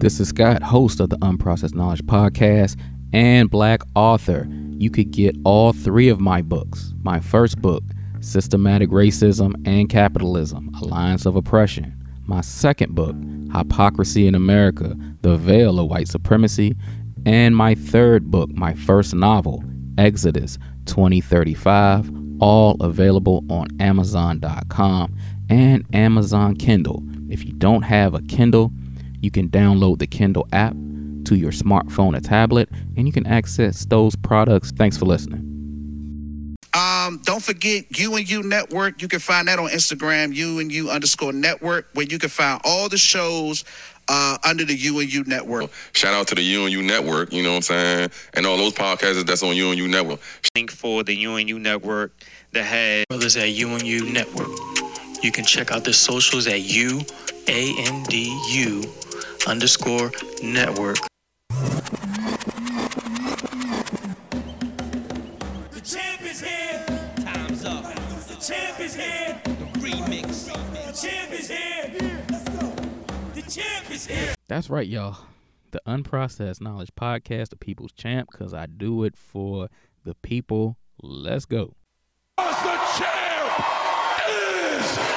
This is Scott, host of the Unprocessed Knowledge Podcast and Black author. You could get all three of my books. My first book, Systematic Racism and Capitalism Alliance of Oppression. My second book, Hypocrisy in America The Veil of White Supremacy. And my third book, my first novel, Exodus 2035, all available on Amazon.com and Amazon Kindle. If you don't have a Kindle, you can download the Kindle app to your smartphone or tablet, and you can access those products. Thanks for listening. Um, don't forget You and You Network. You can find that on Instagram, You and You underscore network, where you can find all the shows uh, under the You and You Network. Shout out to the You and You Network, you know what I'm saying? And all those podcasts that's on You and You Network. Link for the You and You Network that has brothers at You and You Network. You can check out the socials at U A N D U underscore network. The champ is here. Time's up. The champ is here. The remix. The champ is here. Let's go. The champ is here. That's right, y'all. The Unprocessed Knowledge Podcast, the People's Champ, because I do it for the people. Let's go. The champ is here!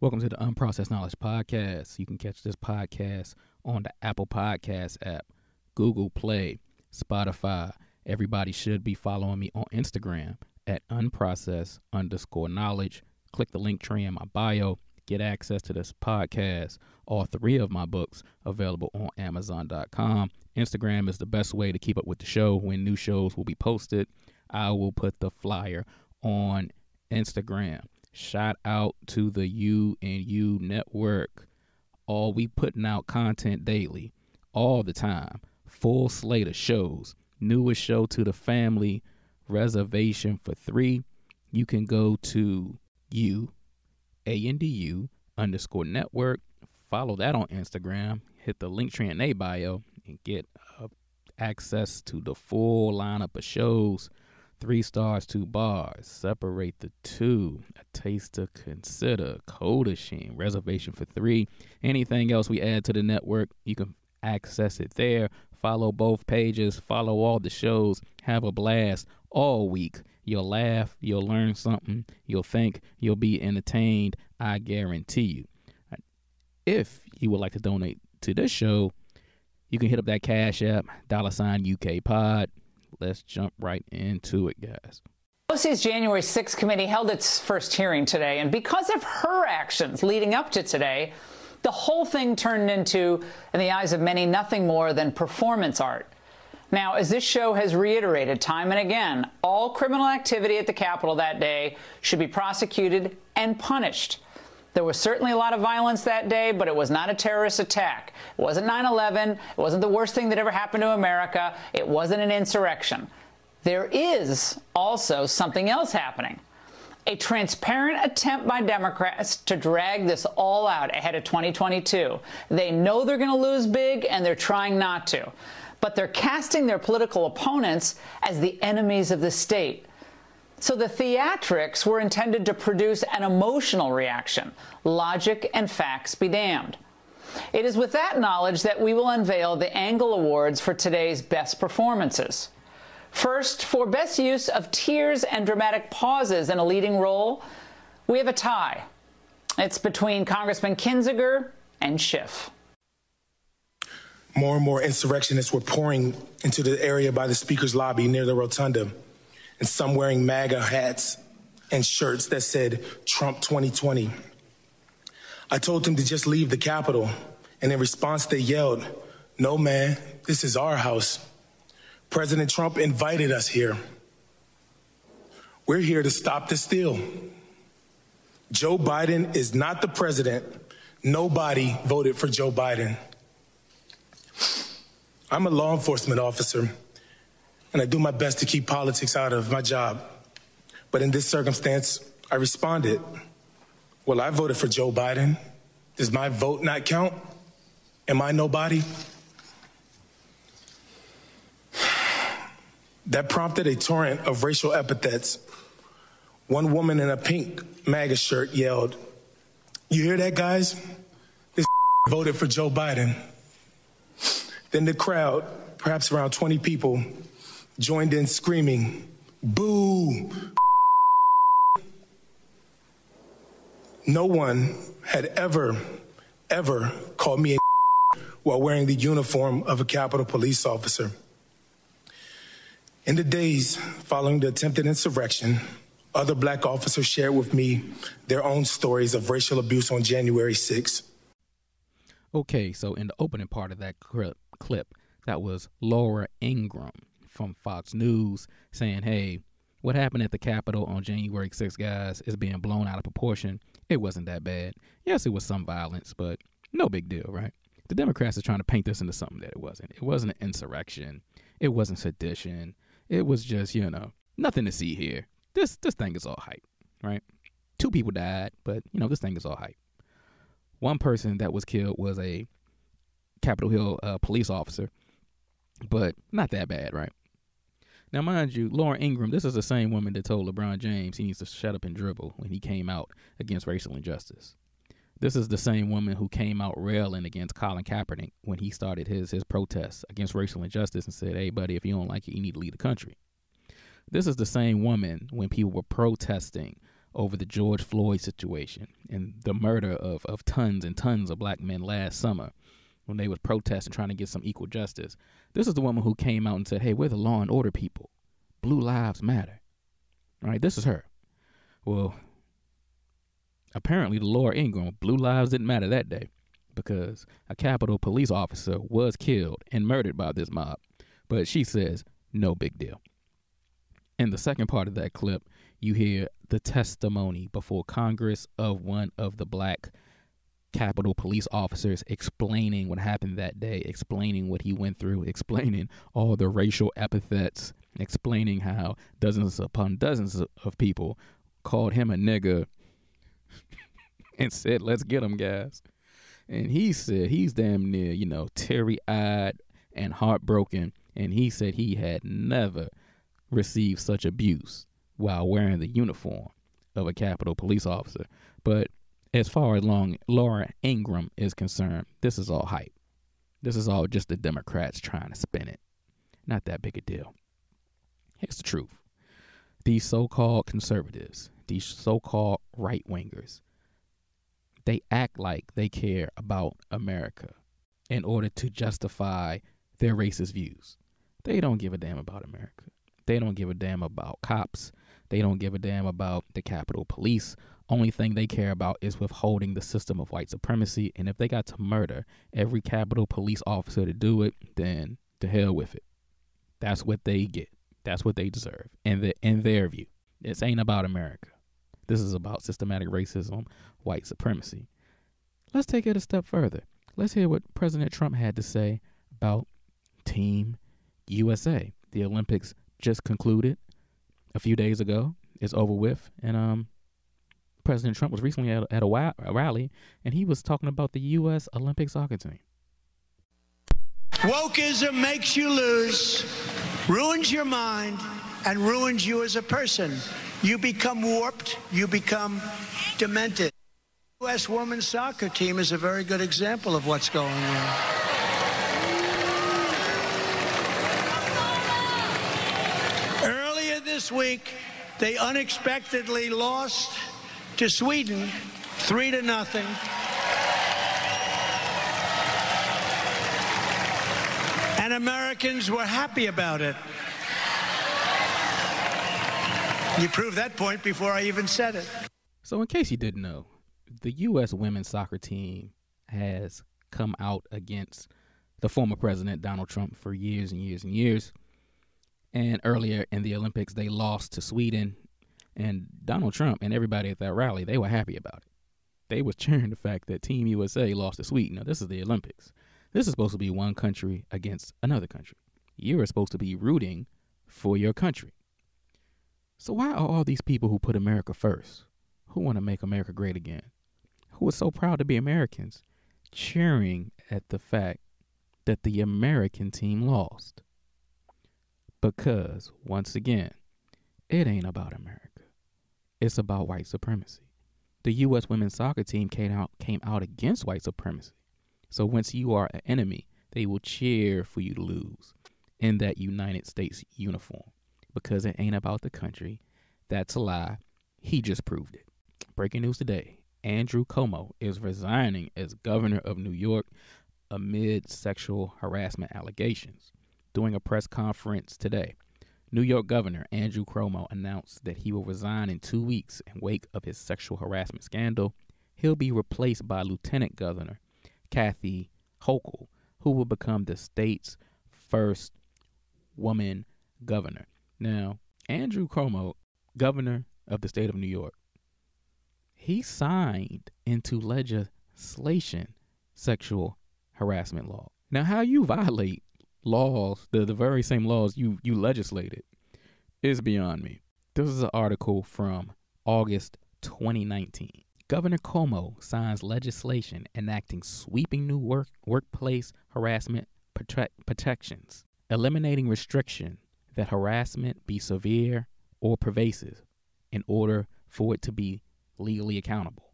Welcome to the Unprocessed Knowledge Podcast. You can catch this podcast on the Apple Podcast app, Google Play, Spotify. Everybody should be following me on Instagram at unprocessed underscore knowledge. Click the link tree in my bio. Get access to this podcast. All three of my books available on Amazon.com. Instagram is the best way to keep up with the show. When new shows will be posted, I will put the flyer on Instagram. Shout out to the U and U network. All we putting out content daily, all the time. Full slate of shows. Newest show to the family, reservation for three. You can go to U A N D U underscore network. Follow that on Instagram. Hit the link tree in a bio and get uh, access to the full lineup of shows. Three stars, two bars. Separate the two. A taste to consider. Coda Sheen. Reservation for three. Anything else we add to the network, you can access it there. Follow both pages. Follow all the shows. Have a blast all week. You'll laugh. You'll learn something. You'll think. You'll be entertained. I guarantee you. If you would like to donate to this show, you can hit up that Cash App, dollar sign UK Pod. Let's jump right into it, guys. Pelosi's January 6th committee held its first hearing today, and because of her actions leading up to today, the whole thing turned into, in the eyes of many, nothing more than performance art. Now, as this show has reiterated time and again, all criminal activity at the Capitol that day should be prosecuted and punished. There was certainly a lot of violence that day, but it was not a terrorist attack. It wasn't 9 11. It wasn't the worst thing that ever happened to America. It wasn't an insurrection. There is also something else happening a transparent attempt by Democrats to drag this all out ahead of 2022. They know they're going to lose big, and they're trying not to. But they're casting their political opponents as the enemies of the state. So the theatrics were intended to produce an emotional reaction. Logic and facts be damned. It is with that knowledge that we will unveil the Angle Awards for today's best performances. First, for best use of tears and dramatic pauses in a leading role, we have a tie. It's between Congressman Kinzinger and Schiff. More and more insurrectionists were pouring into the area by the Speaker's lobby near the rotunda, and some wearing MAGA hats and shirts that said Trump 2020. I told them to just leave the Capitol, and in response, they yelled, No, man, this is our house. President Trump invited us here. We're here to stop the steal. Joe Biden is not the president. Nobody voted for Joe Biden. I'm a law enforcement officer, and I do my best to keep politics out of my job. But in this circumstance, I responded. Well, I voted for Joe Biden. Does my vote not count? Am I nobody? That prompted a torrent of racial epithets. One woman in a pink MAGA shirt yelled, You hear that, guys? This voted for Joe Biden. Then the crowd, perhaps around 20 people, joined in screaming, Boo! No one had ever, ever called me a while wearing the uniform of a Capitol police officer. In the days following the attempted insurrection, other black officers shared with me their own stories of racial abuse on January 6th. Okay, so in the opening part of that clip, clip that was Laura Ingraham from Fox News saying, hey, what happened at the Capitol on January 6th, guys, is being blown out of proportion. It wasn't that bad. Yes, it was some violence, but no big deal, right? The Democrats are trying to paint this into something that it wasn't. It wasn't an insurrection. It wasn't sedition. It was just, you know, nothing to see here. This this thing is all hype, right? Two people died, but you know, this thing is all hype. One person that was killed was a Capitol Hill uh, police officer, but not that bad, right? Now, mind you, Laura Ingraham, this is the same woman that told LeBron James he needs to shut up and dribble when he came out against racial injustice. This is the same woman who came out railing against Colin Kaepernick when he started his his protests against racial injustice and said, "Hey, buddy, if you don't like it, you need to leave the country." This is the same woman when people were protesting over the George Floyd situation and the murder of, of tons and tons of black men last summer when they was protesting trying to get some equal justice. This is the woman who came out and said, Hey, we're the law and order people. Blue lives matter. Right? This is her. Well, apparently the Laura Ingraham, blue lives didn't matter that day because a Capitol police officer was killed and murdered by this mob. But she says, no big deal. In the second part of that clip, you hear the testimony before Congress of one of the black Capitol police officers explaining what happened that day, explaining what he went through, explaining all the racial epithets, explaining how dozens upon dozens of people called him a nigger and said, Let's get him, guys. And he said he's damn near, you know, teary eyed and heartbroken. And he said he had never received such abuse while wearing the uniform of a Capitol police officer. But as far as long Laura Ingraham is concerned, this is all hype. This is all just the Democrats trying to spin it. Not that big a deal. Here's the truth. These so-called conservatives, these so-called right wingers, they act like they care about America in order to justify their racist views. They don't give a damn about America. They don't give a damn about cops. They don't give a damn about the Capitol Police. Only thing they care about is withholding the system of white supremacy. And if they got to murder every Capitol Police officer to do it, then to hell with it. That's what they get. That's what they deserve. In the in their view. This ain't about America. This is about systematic racism, white supremacy. Let's take it a step further. Let's hear what President Trump had to say about Team USA. The Olympics just concluded a few days ago. It's over with, and um, President Trump was recently at, at a, a rally, and he was talking about the U.S. Olympic soccer team. Wokeism makes you lose, ruins your mind, and ruins you as a person. You become warped, you become demented. U.S. women's soccer team is a very good example of what's going on. Earlier this week, they unexpectedly lost to Sweden three to nothing. And Americans were happy about it. You proved that point before I even said it. So, in case you didn't know, the U.S. women's soccer team has come out against the former president, Donald Trump, for years and years and years. And earlier in the Olympics, they lost to Sweden. And Donald Trump and everybody at that rally, they were happy about it. They were cheering the fact that Team USA lost to Sweden. Now, this is the Olympics. This is supposed to be one country against another country. You are supposed to be rooting for your country. So why are all these people who put America first, who want to make America great again, who are so proud to be Americans, cheering at the fact that the American team lost? Because, once again, it ain't about America. It's about white supremacy. The U.S. women's soccer team came out, came out against white supremacy. So once you are an enemy, they will cheer for you to lose in that United States uniform because it ain't about the country. That's a lie. He just proved it. Breaking news today Andrew Cuomo is resigning as governor of New York amid sexual harassment allegations. Doing a press conference today, New York Governor Andrew Cuomo announced that he will resign in two weeks in wake of his sexual harassment scandal. He'll be replaced by Lieutenant Governor Kathy Hochul, who will become the state's first woman governor. Now, Andrew Cuomo, governor of the state of New York, he signed into legislation sexual harassment law. Now, how you violate laws, the, the very same laws you, you legislated, is beyond me. This is an article from August 2019. Governor Cuomo signs legislation enacting sweeping new work, workplace harassment protect, protections, eliminating restriction that harassment be severe or pervasive in order for it to be legally accountable.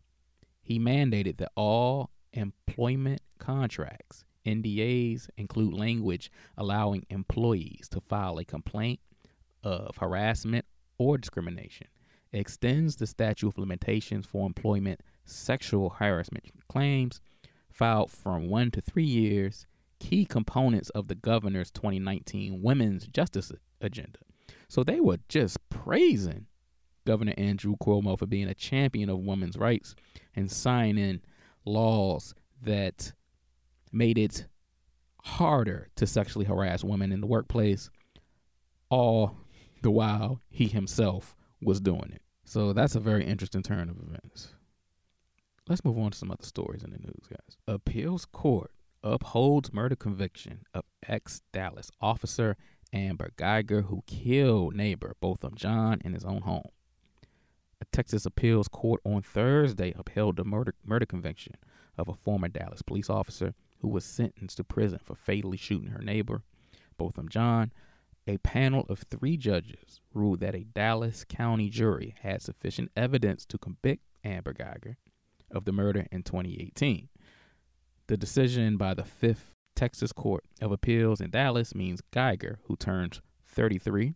He mandated that all employment contracts, NDAs, include language allowing employees to file a complaint of harassment or discrimination, extends the statute of limitations for employment sexual harassment claims filed from one to three years, key components of the governor's 2019 women's justice agenda. So they were just praising Governor Andrew Cuomo for being a champion of women's rights and signing laws that made it harder to sexually harass women in the workplace, all the while he himself was doing it. So that's a very interesting turn of events. Let's move on to some other stories in the news, guys. Appeals Court upholds murder conviction of ex Dallas officer Amber Guyger, who killed neighbor Botham Jean in his own home. A Texas appeals court on Thursday upheld the murder, murder conviction of a former Dallas police officer who was sentenced to prison for fatally shooting her neighbor, Botham Jean. A panel of three judges ruled that a Dallas County jury had sufficient evidence to convict Amber Guyger of the murder in 2018. The decision by the Fifth Texas Court of Appeals in Dallas means Guyger, who turns 33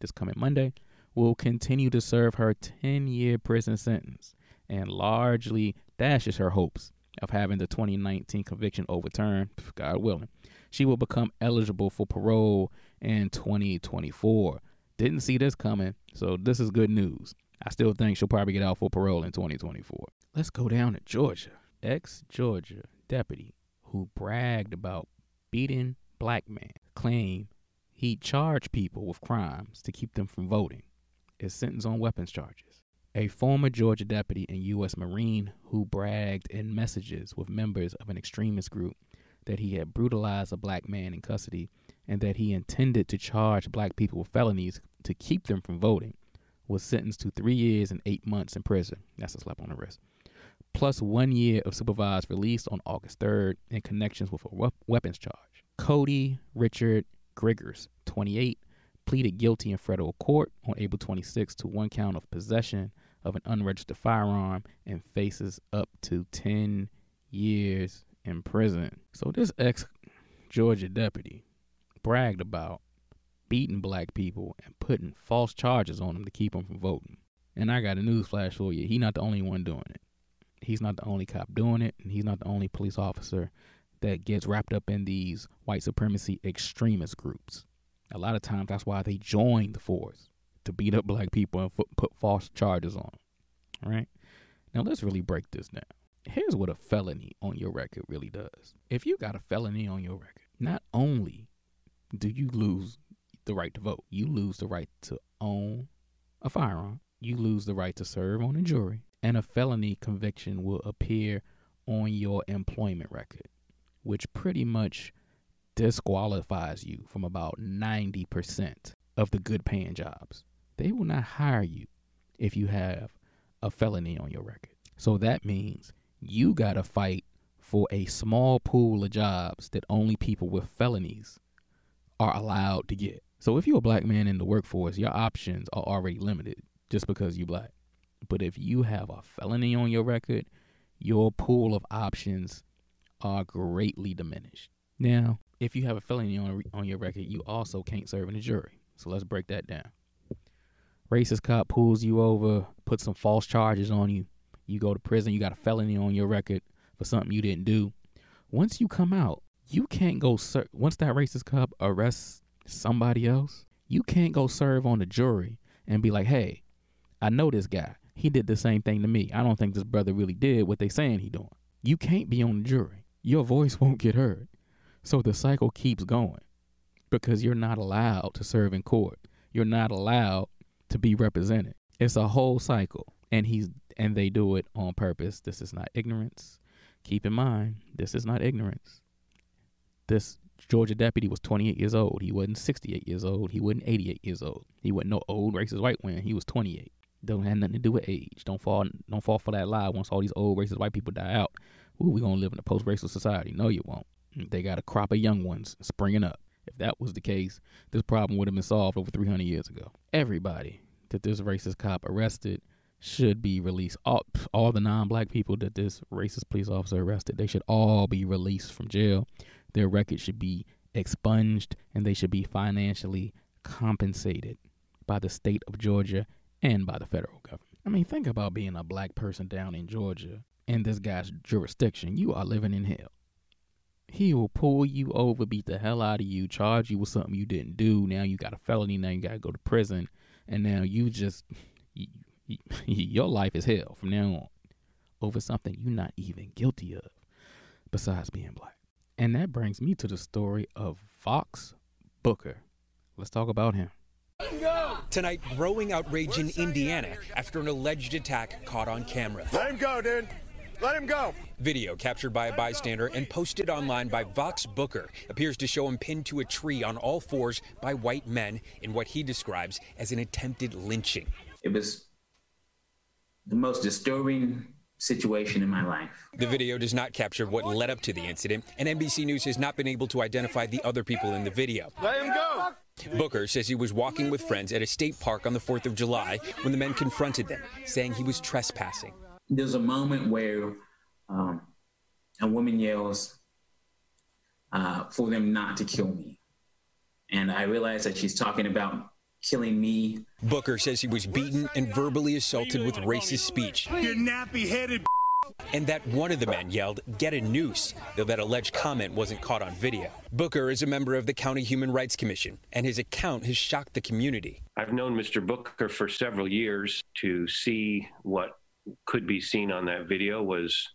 this coming Monday, will continue to serve her 10 year prison sentence and largely dashes her hopes of having the 2019 conviction overturned, God willing. She will become eligible for parole in 2024. Didn't see this coming, so this is good news. I still think she'll probably get out for parole in 2024. Let's go down to Georgia. Ex Georgia deputy who bragged about beating black man claim he charged people with crimes to keep them from voting is sentenced on weapons charges. A former Georgia deputy and U.S. Marine who bragged in messages with members of an extremist group that he had brutalized a black man in custody and that he intended to charge black people with felonies to keep them from voting was sentenced to three years and eight months in prison. That's a slap on the wrist. Plus one year of supervised release on August 3rd in connections with a weapons charge. Cody Richard Griggers, 28, pleaded guilty in federal court on April 26 to one count of possession of an unregistered firearm and faces up to 10 years in prison. So this ex Georgia deputy bragged about beating black people and putting false charges on them to keep them from voting. And I got a news flash for you. He's not the only one doing it. He's not the only cop doing it, and he's not the only police officer that gets wrapped up in these white supremacy extremist groups. A lot of times that's why they join the force to beat up black people and put false charges on. All right? Now let's really break this down. Here's what a felony on your record really does. If you got a felony on your record, not only do you lose the right to vote, you lose the right to own a firearm, you lose the right to serve on a jury, and a felony conviction will appear on your employment record, which pretty much disqualifies you from about 90% of the good paying jobs. They will not hire you if you have a felony on your record. So that means you got to fight for a small pool of jobs that only people with felonies are allowed to get. So if you're a black man in the workforce, your options are already limited just because you're black. But if you have a felony on your record, your pool of options are greatly diminished. Now, if you have a felony on on your record, you also can't serve in a jury. So let's break that down. Racist cop pulls you over, puts some false charges on you. You go to prison. You got a felony on your record for something you didn't do. Once you come out, you can't go serve. Once that racist cop arrests somebody else, you can't go serve on the jury and be like, "Hey, I know this guy. He did the same thing to me. I don't think this brother really did what they saying he doing." You can't be on the jury. Your voice won't get heard. So the cycle keeps going because you're not allowed to serve in court. You're not allowed to be represented. It's a whole cycle and he's and they do it on purpose. This is not ignorance. Keep in mind, this is not ignorance. This Georgia deputy was 28 years old. He wasn't 68 years old. He wasn't 88 years old. He wasn't no old racist white man. He was 28. Don't have nothing to do with age. Don't fall don't fall for that lie. Once all these old racist white people die out, ooh, we gonna live in a post-racial society. No, you won't. They got a crop of young ones springing up. That was the case, this problem would have been solved over 300 years ago. Everybody that this racist cop arrested should be released. All, all the non-black people that this racist police officer arrested, they should all be released from jail. Their record should be expunged, and they should be financially compensated by the state of Georgia and by the federal government. I mean, think about being a black person down in Georgia in this guy's jurisdiction. You are living in hell. He will pull you over, beat the hell out of you, charge you with something you didn't do. Now you got a felony. Now you got to go to prison, and now you just you, you, your life is hell from now on over something you're not even guilty of, besides being black. And that brings me to the story of Vauhxx Booker. Let's talk about him. Tonight, growing outrage in Indiana after an alleged attack caught on camera. Let him go, dude. Let him go. Video captured by a bystander and posted online by Vauhxx Booker appears to show him pinned to a tree on all fours by white men in what he describes as an attempted lynching. It was the most disturbing situation in my life. The video does not capture what led up to the incident, and NBC News has not been able to identify the other people in the video. Let him go. Booker says he was walking with friends at a state park on the 4th of July when the men confronted them, saying he was trespassing. There's a moment where um, a woman yells uh, for them not to kill me. And I realize that she's talking about killing me. Booker says he was beaten and verbally assaulted with racist speech. You're nappy headed. And that one of the men yelled, Get a noose, though that alleged comment wasn't caught on video. Booker is a member of the County Human Rights Commission, and his account has shocked the community. I've known Mr. Booker for several years. To see what could be seen on that video was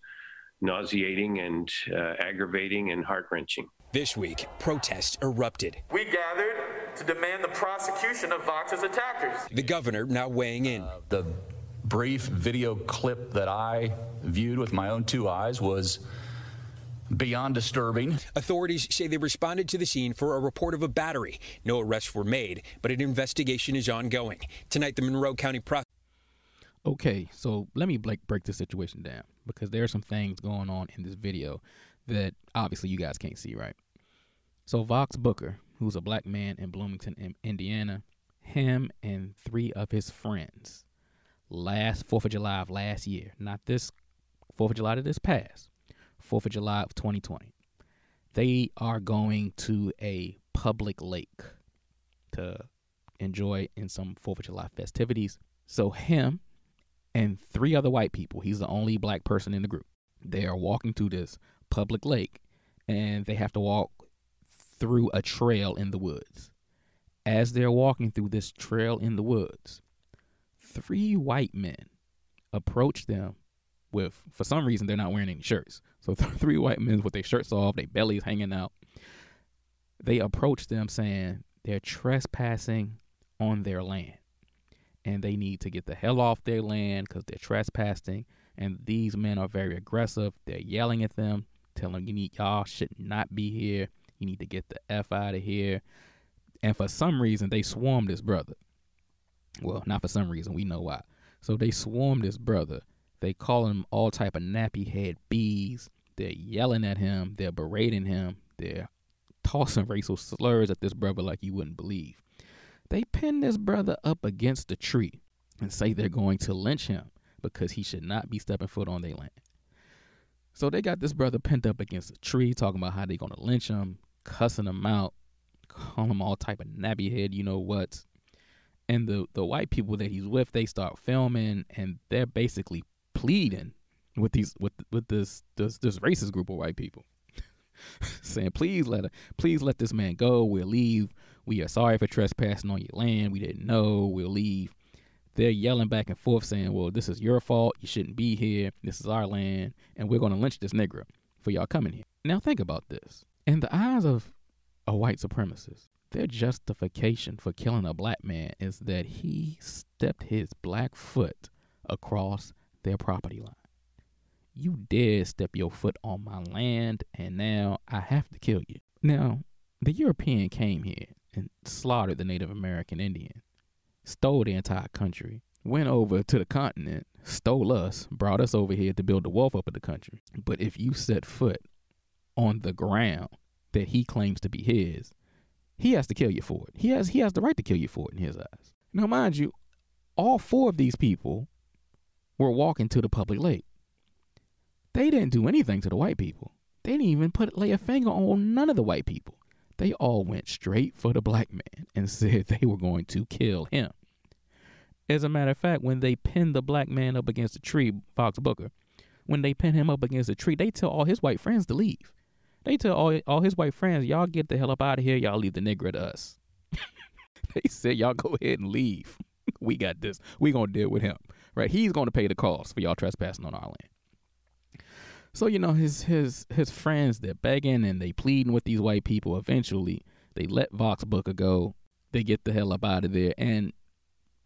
nauseating and uh, aggravating and heart wrenching. This week, protests erupted. We gathered to demand the prosecution of Vauhxx's attackers. The governor now weighing in. Uh, the brief video clip that I viewed with my own two eyes was beyond disturbing. Authorities say they responded to the scene for a report of a battery. No arrests were made, but an investigation is ongoing. Tonight, the Monroe County prosecutor. Okay, so let me break break this situation down because there are some things going on in this video that obviously you guys can't see, right? So Vauhxx Booker, who's a black man in Bloomington, Indiana, him and three of his friends, last Fourth of July of last year, not this Fourth of July that this past, Fourth of July of 2020, they are going to a public lake to enjoy in some Fourth of July festivities. So him and three other white people, he's the only black person in the group. They are walking to this public lake and they have to walk through a trail in the woods. As they're walking through this trail in the woods, three white men approach them with, for some reason, they're not wearing any shirts. So three white men with their shirts off, their bellies hanging out. They approach them saying they're trespassing on their land and they need to get the hell off their land because they're trespassing. And these men are very aggressive. They're yelling at them, telling them, you need y'all should not be here. You need to get the F out of here. And for some reason, they swarm this brother. Well, not for some reason, we know why. So they swarm this brother. They call him all type of nappy head bees. They're yelling at him. They're berating him. They're tossing racial slurs at this brother like you wouldn't believe. Pin this brother up against a tree and say they're going to lynch him because he should not be stepping foot on their land. So they got this brother pent up against a tree, talking about how they're gonna lynch him, cussing him out, calling him all type of nappy head, you know what? And the the white people that he's with, they start filming, and they're basically pleading with these with with this this this racist group of white people, saying, "Please let please let this man go. We'll leave. We are sorry for trespassing on your land. We didn't know. We'll leave." They're yelling back and forth, saying, "Well, this is your fault. You shouldn't be here. This is our land, and we're going to lynch this nigger for y'all coming here." Now think about this. In the eyes of a white supremacist, their justification for killing a black man is that he stepped his black foot across their property line. You dare step your foot on my land, and now I have to kill you. Now, the European came here and slaughtered the Native American Indian, stole the entire country, went over to the continent, stole us, brought us over here to build the wealth up of the country. But if you set foot on the ground that he claims to be his, he has to kill you for it. He has he has the right to kill you for it in his eyes. Now, mind you, all four of these people were walking to the public lake. They didn't do anything to the white people. They didn't even put lay a finger on none of the white people. They all went straight for the black man and said they were going to kill him. As a matter of fact, when they pinned the black man up against a tree, Vauhxx Booker, when they pin him up against a tree, they tell all his white friends to leave. They tell all all his white friends, y'all get the hell up out of here. Y'all leave the nigger to us. they said, y'all go ahead and leave. we got this. We gonna deal with him, right? He's gonna pay the cost for y'all trespassing on our land. So you know his his his friends they're begging and they pleading with these white people. Eventually, they let Vauhxx Booker go. They get the hell up out of there. And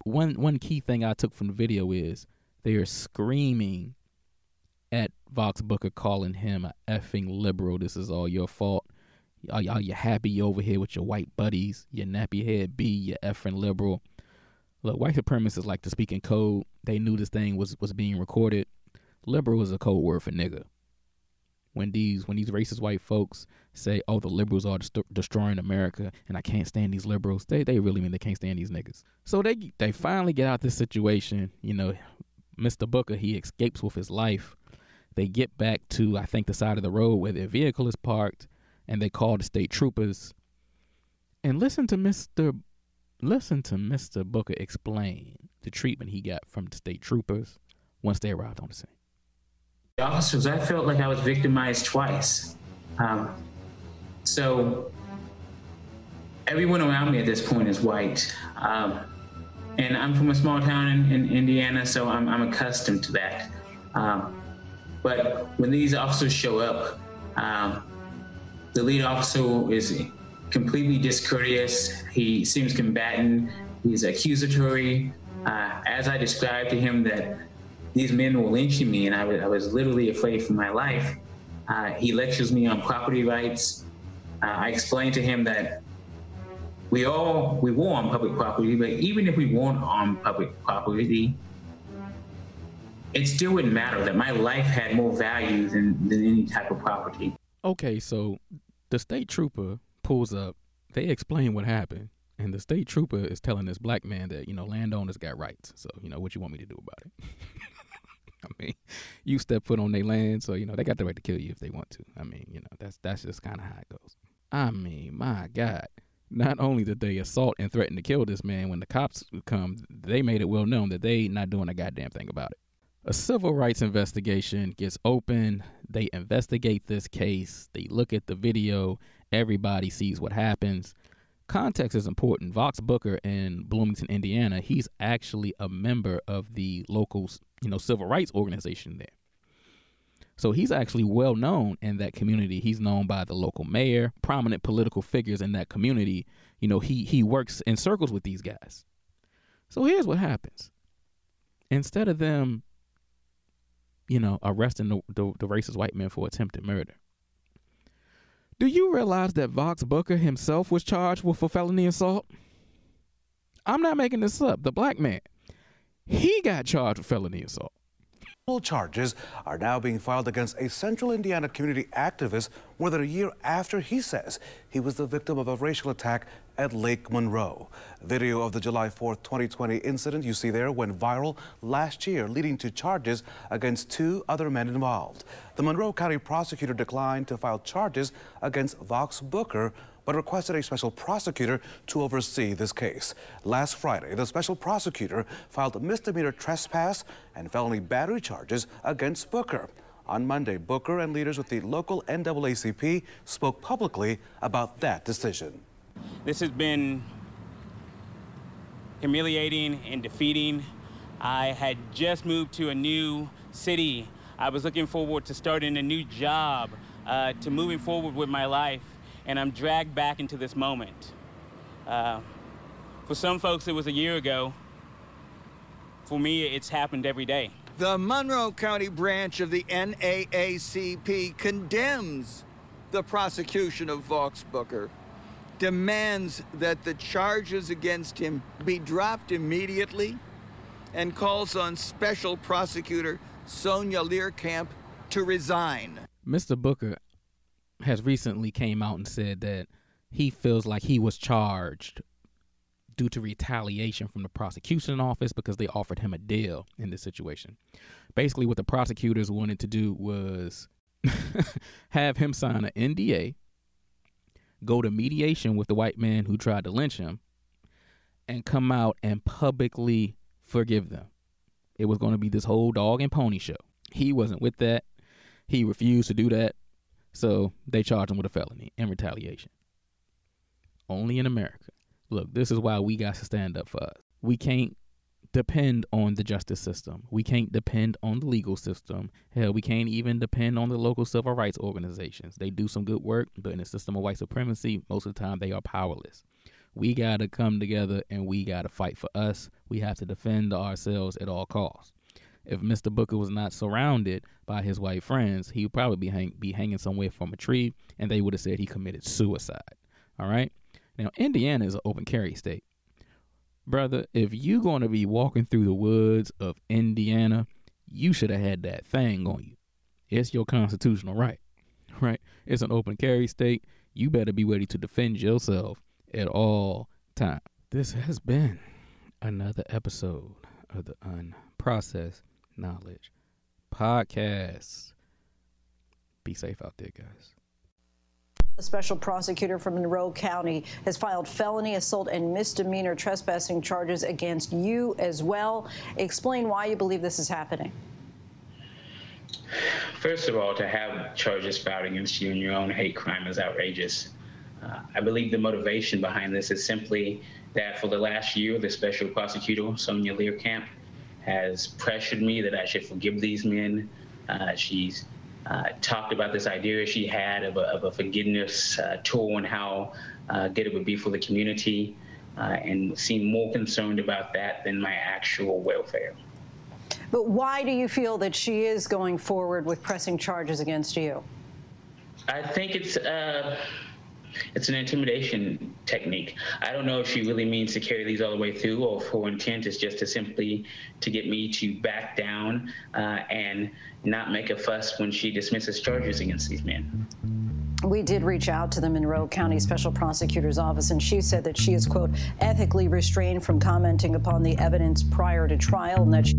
one one key thing I took from the video is they are screaming at Vauhxx Booker calling him a effing liberal. This is all your fault. Are y'all you happy over here with your white buddies? You nappy head B, you effing liberal. Look, white supremacists like to speak in code. They knew this thing was was being recorded. Liberal is a code word for nigga. When these when these racist white folks say, "Oh, the liberals are dest- destroying America," and I can't stand these liberals, they they really mean they can't stand these niggas. So they they finally get out this situation. You know, Mr. Booker he escapes with his life. They get back to I think the side of the road where their vehicle is parked, and they call the state troopers. And listen to Mr. Listen to Mr. Booker explain the treatment he got from the state troopers once they arrived on the scene. Officers, I felt like I was victimized twice. Um, so everyone around me at this point is white. Um, and I'm from a small town in, in Indiana, so I'm, I'm, accustomed to that. Um, but when these officers show up, um, the lead officer is completely discourteous. He seems combatant. He's accusatory. Uh, as I described to him that these men were lynching me and I was, I was literally afraid for my life, uh, he lectures me on property rights. Uh, I explained to him that we all we were on public property, but even if we weren't on public property, it still wouldn't matter that my life had more value than, than any type of property. Okay, so the state trooper pulls up. They explain what happened, and the state trooper is telling this black man that you know landowners got rights. So you know what you want me to do about it. I mean, you step foot on their land, so you know they got the right to kill you if they want to. I mean, you know that's that's just kind of how it goes. I mean, my God. Not only did they assault and threaten to kill this man when the cops come, they made it well known that they not doing a goddamn thing about it. A civil rights investigation gets open. They investigate this case. They look at the video. Everybody sees what happens. Context is important. Vauhxx Booker in Bloomington, Indiana, he's actually a member of the local, you know, civil rights organization there. So he's actually well known in that community. He's known by the local mayor, prominent political figures in that community. You know, he he works in circles with these guys. So here's what happens. Instead of them you know, arresting the, the, the racist white man for attempted murder. Do you realize that Vauhxx Booker himself was charged with a felony assault? I'm not making this up. The black man, he got charged with felony assault. Charges are now being filed against a central Indiana community activist more than a year after he says he was the victim of a racial attack at Lake Monroe. Video of the July 4th, 2020 incident you see there went viral last year, leading to charges against two other men involved. The Monroe County prosecutor declined to file charges against Vauhxx Booker, but requested a special prosecutor to oversee this case. Last Friday, the special prosecutor filed misdemeanor trespass and felony battery charges against Booker. On Monday, Booker and leaders with the local NAACP spoke publicly about that decision. This has been humiliating and defeating. I had just moved to a new city. I was looking forward to starting a new job, uh, to moving forward with my life, and I'm dragged back into this moment. Uh, for some folks, it was a year ago. For me, it's happened every day. The Monroe County branch of the NAACP condemns the prosecution of Vauhxx Booker, demands that the charges against him be dropped immediately, and calls on Special Prosecutor Sonia Leerkamp to resign. Mr. Booker has recently came out and said that he feels like he was charged due to retaliation from the prosecution office because they offered him a deal in this situation. Basically, what the prosecutors wanted to do was have him sign an NDA, go to mediation with the white man who tried to lynch him, and come out and publicly forgive them. It was going to be this whole dog and pony show. He wasn't with that. He refused to do that. So they charged him with a felony in retaliation. Only in America. Look, this is why we got to stand up for us. We can't depend on the justice system. We can't depend on the legal system. Hell, we can't even depend on the local civil rights organizations. They do some good work, but in a system of white supremacy, most of the time they are powerless. We got to come together and we got to fight for us. We have to defend ourselves at all costs. If Mr. Booker was not surrounded by his white friends, he would probably be, hang- be hanging somewhere from a tree and they would have said he committed suicide. All right? Now, Indiana is an open carry state. Brother, if you're going to be walking through the woods of Indiana, you should have had that thing on you. It's your constitutional right, right? It's an open carry state. You better be ready to defend yourself at all times. This has been another episode of the Unprocessed Knowledge Podcast. Be safe out there, guys. A special prosecutor from Monroe County has filed felony assault and misdemeanor trespassing charges against you as well. Explain why you believe this is happening. First of all, to have charges filed against you in your own hate crime is outrageous. Uh, I believe the motivation behind this is simply that for the last year, the special prosecutor, Sonia Leerkamp, has pressured me that I should forgive these men. Uh, she's uh, talked about this idea she had of a, of a forgiveness uh, tool and how uh, good it would be for the community, uh, and seemed more concerned about that than my actual welfare. But why do you feel that she is going forward with pressing charges against you? I think it's uh, it's an intimidation technique. I don't know if she really means to carry these all the way through, or if her intent is just to simply to get me to back down uh, and not make a fuss when she dismisses charges against these men. We did reach out to the Monroe County Special Prosecutor's Office, and she said that she is, quote, ethically restrained from commenting upon the evidence prior to trial and that she